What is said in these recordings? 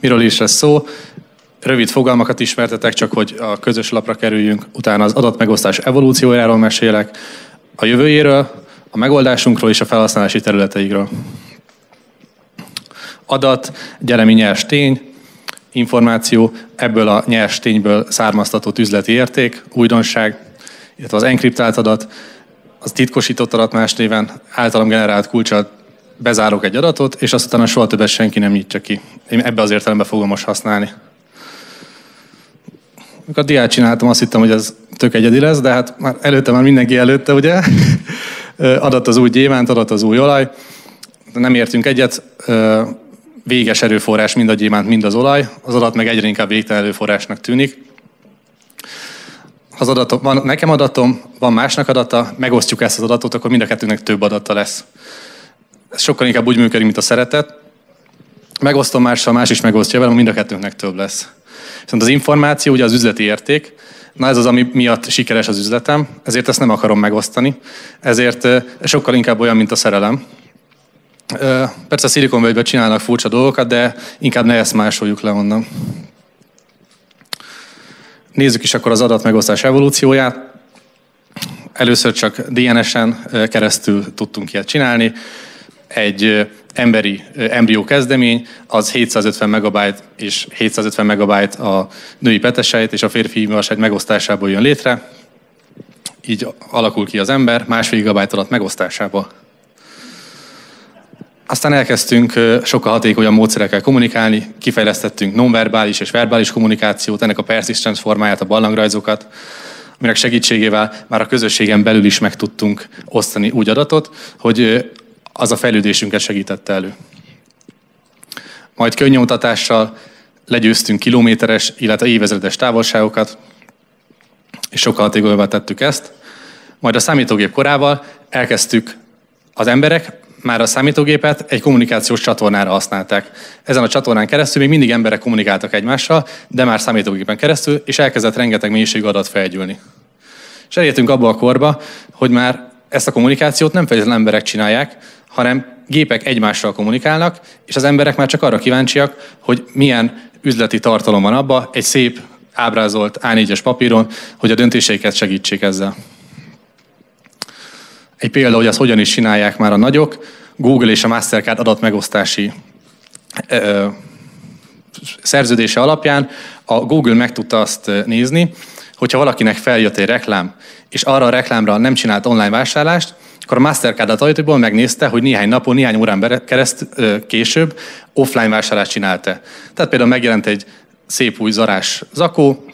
Miről is lesz szó? Rövid fogalmakat ismertetek, csak hogy a közös lapra kerüljünk. Utána az adatmegosztás evolúciójáról mesélek, a jövőjéről, a megoldásunkról és a felhasználási területeikről. Adat, gyeremi nyers tény, információ, ebből a nyers tényből származtatott üzleti érték, újdonság, illetve az enkriptált adat, az titkosított adat más néven, általam generált kulcsal bezárok egy adatot, és azt utána soha többet senki nem nyitja ki. Én ebbe az értelemben fogom most használni. Amikor a diát csináltam, azt hittem, hogy ez tök egyedi lesz, de hát már előtte már mindenki előtte, ugye? adat az új gyémánt, adat az új olaj. Nem értünk egyet, véges erőforrás mind a gyémánt, mind az olaj. Az adat meg egyre inkább végtelen erőforrásnak tűnik. Az adatok, van nekem adatom, van másnak adata, megosztjuk ezt az adatot, akkor mind a kettőnek több adata lesz. Ez sokkal inkább úgy működik, mint a szeretet. Megosztom mással, más is megosztja velem, mind a kettőnknek több lesz. Viszont az információ ugye az üzleti érték, na ez az, ami miatt sikeres az üzletem, ezért ezt nem akarom megosztani. Ezért sokkal inkább olyan, mint a szerelem. Persze a Silicon csinálnak furcsa dolgokat, de inkább ne ezt másoljuk le onnan. Nézzük is akkor az adatmegosztás evolúcióját. Először csak DNS-en keresztül tudtunk ilyet csinálni. Egy emberi embrió kezdemény, az 750 megabyte és 750 megabyte a női petesejt és a férfi hívmasejt megosztásából jön létre. Így alakul ki az ember másfél gigabyte alatt megosztásából. Aztán elkezdtünk sokkal hatékonyabb módszerekkel kommunikálni, kifejlesztettünk nonverbális és verbális kommunikációt, ennek a persistence formáját, a ballangrajzokat, aminek segítségével már a közösségen belül is meg tudtunk osztani úgy adatot, hogy az a fejlődésünket segítette elő. Majd könnyomtatással legyőztünk kilométeres, illetve évezredes távolságokat, és sokkal hatékonyabbá tettük ezt. Majd a számítógép korával elkezdtük az emberek már a számítógépet egy kommunikációs csatornára használták. Ezen a csatornán keresztül még mindig emberek kommunikáltak egymással, de már számítógépen keresztül, és elkezdett rengeteg mennyiségű adat felgyűlni. És elértünk abba a korba, hogy már ezt a kommunikációt nem feltétlenül emberek csinálják, hanem gépek egymással kommunikálnak, és az emberek már csak arra kíváncsiak, hogy milyen üzleti tartalom van abba, egy szép ábrázolt A4-es papíron, hogy a döntéseiket segítsék ezzel. Egy példa, hogy azt hogyan is csinálják már a nagyok, Google és a Mastercard adatmegosztási ö, szerződése alapján a Google meg tudta azt nézni, hogyha valakinek feljött egy reklám, és arra a reklámra nem csinált online vásárlást, akkor a Mastercard adataiból megnézte, hogy néhány napon, néhány órán kereszt, később offline vásárlást csinálta. Tehát például megjelent egy szép új zarás zakó,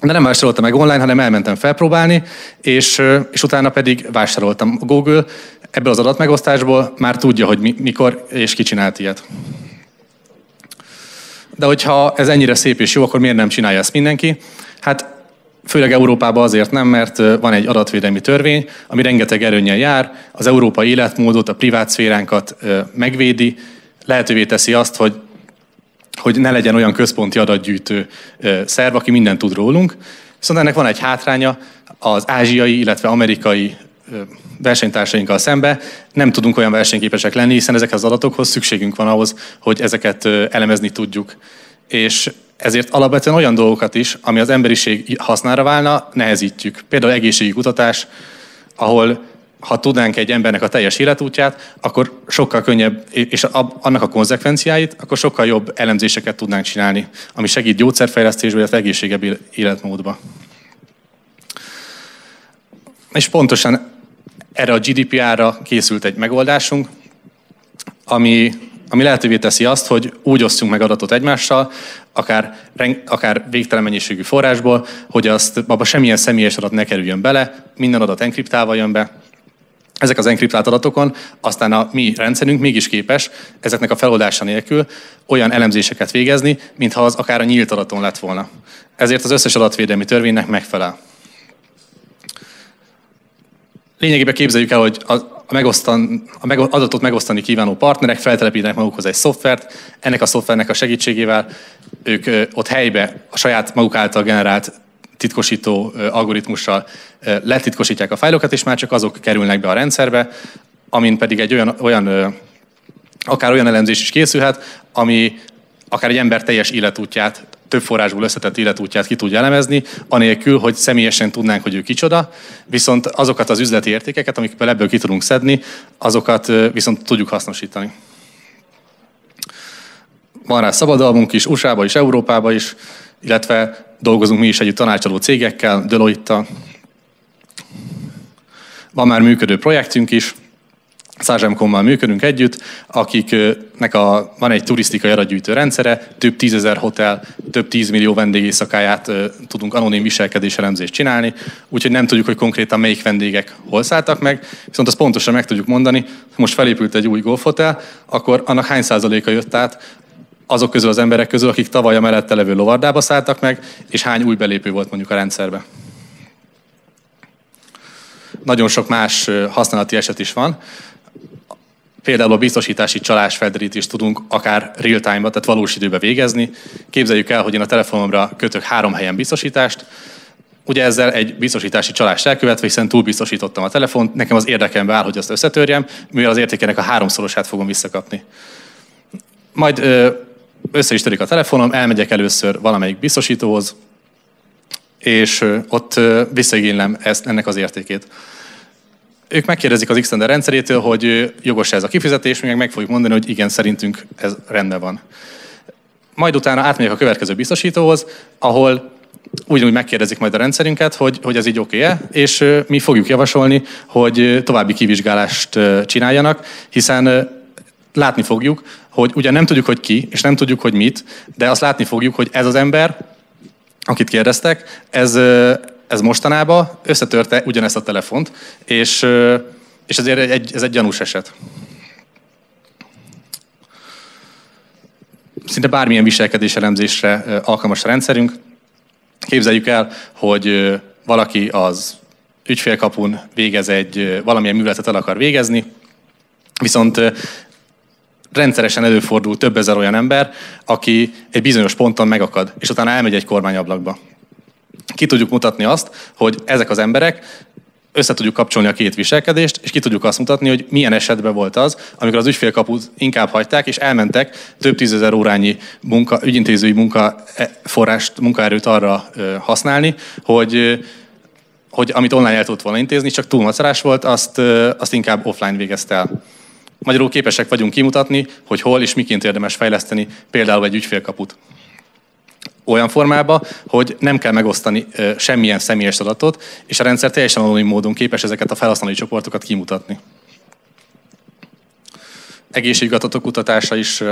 de nem vásároltam meg online, hanem elmentem felpróbálni, és, és utána pedig vásároltam. Google ebből az adatmegosztásból már tudja, hogy mi, mikor és ki csinált ilyet. De hogyha ez ennyire szép és jó, akkor miért nem csinálja ezt mindenki? Hát Főleg Európában azért nem, mert van egy adatvédelmi törvény, ami rengeteg erőnnyel jár, az európai életmódot, a privát szféránkat megvédi, lehetővé teszi azt, hogy hogy ne legyen olyan központi adatgyűjtő szerv, aki mindent tud rólunk. Viszont ennek van egy hátránya, az ázsiai, illetve amerikai versenytársainkkal szembe nem tudunk olyan versenyképesek lenni, hiszen ezek az adatokhoz szükségünk van ahhoz, hogy ezeket elemezni tudjuk. És ezért alapvetően olyan dolgokat is, ami az emberiség hasznára válna, nehezítjük. Például egészségi kutatás, ahol ha tudnánk egy embernek a teljes életútját, akkor sokkal könnyebb, és annak a konzekvenciáit, akkor sokkal jobb elemzéseket tudnánk csinálni, ami segít gyógyszerfejlesztésbe, illetve egészségebb életmódba. És pontosan erre a GDPR-ra készült egy megoldásunk, ami ami lehetővé teszi azt, hogy úgy osztjunk meg adatot egymással, akár, akár végtelen mennyiségű forrásból, hogy azt abba semmilyen személyes adat ne kerüljön bele, minden adat enkriptálva jön be, ezek az enkriptált adatokon, aztán a mi rendszerünk mégis képes ezeknek a feloldása nélkül olyan elemzéseket végezni, mintha az akár a nyílt adaton lett volna. Ezért az összes adatvédelmi törvénynek megfelel. Lényegében képzeljük el, hogy a, a, megosztan, a meg, adatot megosztani kívánó partnerek feltelepítenek magukhoz egy szoftvert, ennek a szoftvernek a segítségével ők ott helybe a saját maguk által generált titkosító algoritmussal letitkosítják a fájlokat, és már csak azok kerülnek be a rendszerbe, amin pedig egy olyan, olyan akár olyan elemzés is készülhet, ami akár egy ember teljes életútját, több forrásból összetett életútját ki tudja elemezni, anélkül, hogy személyesen tudnánk, hogy ő kicsoda, viszont azokat az üzleti értékeket, amikből ebből ki tudunk szedni, azokat viszont tudjuk hasznosítani. Van rá szabadalmunk is, USA-ba is, Európába is, illetve dolgozunk mi is együtt tanácsadó cégekkel, Deloitte-tal. Van már működő projektünk is, Százsemkommal működünk együtt, akiknek a, van egy turisztikai adatgyűjtő rendszere, több tízezer hotel, több tízmillió vendégészakáját tudunk anonim viselkedés elemzést csinálni, úgyhogy nem tudjuk, hogy konkrétan melyik vendégek hol szálltak meg, viszont azt pontosan meg tudjuk mondani, most felépült egy új golfhotel, akkor annak hány százaléka jött át azok közül az emberek közül, akik tavaly a mellette levő lovardába szálltak meg, és hány új belépő volt mondjuk a rendszerbe. Nagyon sok más használati eset is van. Például a biztosítási csalás felderítést tudunk akár real-time-ba, tehát valós időben végezni. Képzeljük el, hogy én a telefonomra kötök három helyen biztosítást, Ugye ezzel egy biztosítási csalást elkövetve, hiszen túlbiztosítottam a telefont, nekem az érdekembe áll, hogy azt összetörjem, mivel az értékének a háromszorosát fogom visszakapni. Majd össze is törik a telefonom, elmegyek először valamelyik biztosítóhoz, és ott visszaigénylem ezt, ennek az értékét. Ők megkérdezik az Xtender rendszerétől, hogy jogos ez a kifizetés, mi meg meg fogjuk mondani, hogy igen, szerintünk ez rendben van. Majd utána átmegyek a következő biztosítóhoz, ahol ugyanúgy megkérdezik majd a rendszerünket, hogy, hogy ez így oké-e, és mi fogjuk javasolni, hogy további kivizsgálást csináljanak, hiszen látni fogjuk, hogy ugyan nem tudjuk, hogy ki, és nem tudjuk, hogy mit, de azt látni fogjuk, hogy ez az ember, akit kérdeztek, ez, ez mostanában összetörte ugyanezt a telefont, és, és ezért egy, ez egy gyanús eset. Szinte bármilyen viselkedés elemzésre alkalmas a rendszerünk. Képzeljük el, hogy valaki az ügyfélkapun végez egy, valamilyen műveletet el akar végezni, viszont rendszeresen előfordul több ezer olyan ember, aki egy bizonyos ponton megakad, és utána elmegy egy kormányablakba. Ki tudjuk mutatni azt, hogy ezek az emberek össze tudjuk kapcsolni a két viselkedést, és ki tudjuk azt mutatni, hogy milyen esetben volt az, amikor az ügyfélkaput inkább hagyták, és elmentek több tízezer órányi munka, ügyintézői munka, e, forrást, munkaerőt arra használni, hogy hogy amit online el tudott volna intézni, csak túl volt, azt, azt inkább offline végezte el. Magyarul képesek vagyunk kimutatni, hogy hol és miként érdemes fejleszteni például egy ügyfélkaput. Olyan formában, hogy nem kell megosztani semmilyen személyes adatot, és a rendszer teljesen anonim módon képes ezeket a felhasználói csoportokat kimutatni. Egészségadatok kutatása is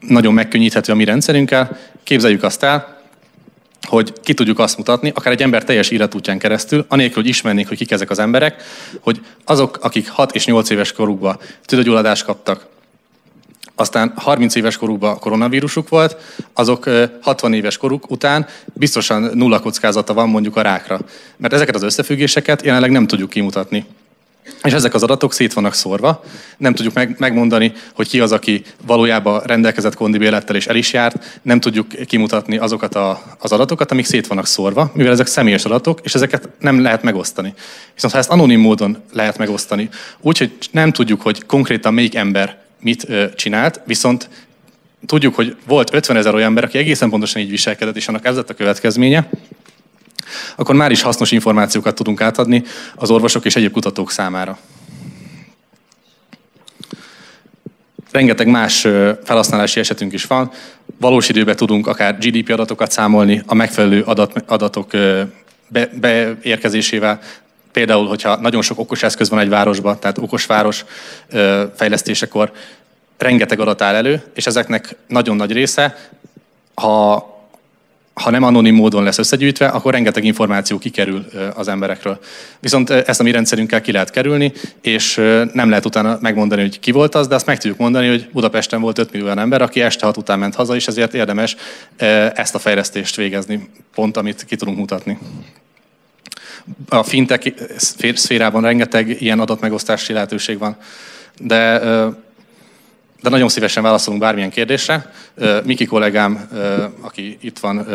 nagyon megkönnyíthető a mi rendszerünkkel. Képzeljük azt el, hogy ki tudjuk azt mutatni, akár egy ember teljes életútján keresztül, anélkül, hogy ismernék, hogy kik ezek az emberek, hogy azok, akik 6 és 8 éves korukban tüdőgyulladást kaptak, aztán 30 éves korukban koronavírusuk volt, azok 60 éves koruk után biztosan nulla kockázata van mondjuk a rákra. Mert ezeket az összefüggéseket jelenleg nem tudjuk kimutatni. És ezek az adatok szét vannak szórva. Nem tudjuk meg, megmondani, hogy ki az, aki valójában rendelkezett kondibélettel és el is járt. Nem tudjuk kimutatni azokat a, az adatokat, amik szét vannak szórva, mivel ezek személyes adatok, és ezeket nem lehet megosztani. Viszont ha ezt anonim módon lehet megosztani, úgyhogy nem tudjuk, hogy konkrétan melyik ember mit ö, csinált, viszont tudjuk, hogy volt 50 ezer olyan ember, aki egészen pontosan így viselkedett, és annak ez lett a következménye, akkor már is hasznos információkat tudunk átadni az orvosok és egyéb kutatók számára. Rengeteg más felhasználási esetünk is van. Valós időben tudunk akár GDP adatokat számolni a megfelelő adat, adatok be, beérkezésével. Például, hogyha nagyon sok okos eszköz van egy városban, tehát okos város fejlesztésekor, rengeteg adat áll elő, és ezeknek nagyon nagy része, ha ha nem anonim módon lesz összegyűjtve, akkor rengeteg információ kikerül az emberekről. Viszont ezt a mi rendszerünkkel ki lehet kerülni, és nem lehet utána megmondani, hogy ki volt az, de azt meg tudjuk mondani, hogy Budapesten volt 5 millió ember, aki este 6 után ment haza, és ezért érdemes ezt a fejlesztést végezni, pont amit ki tudunk mutatni. A fintech szférában rengeteg ilyen adatmegosztási lehetőség van, de de nagyon szívesen válaszolunk bármilyen kérdésre. Miki kollégám, aki itt van,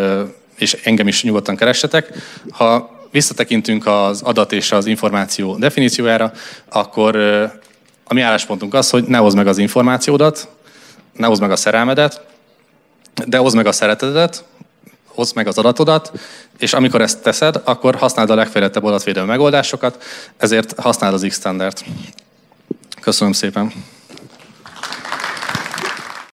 és engem is nyugodtan keressetek. Ha visszatekintünk az adat és az információ definíciójára, akkor a mi álláspontunk az, hogy ne hozd meg az információdat, ne hozd meg a szerelmedet, de hozd meg a szeretetet, hozd meg az adatodat, és amikor ezt teszed, akkor használd a legfejlettebb adatvédelmi megoldásokat, ezért használd az X-standard. Köszönöm szépen!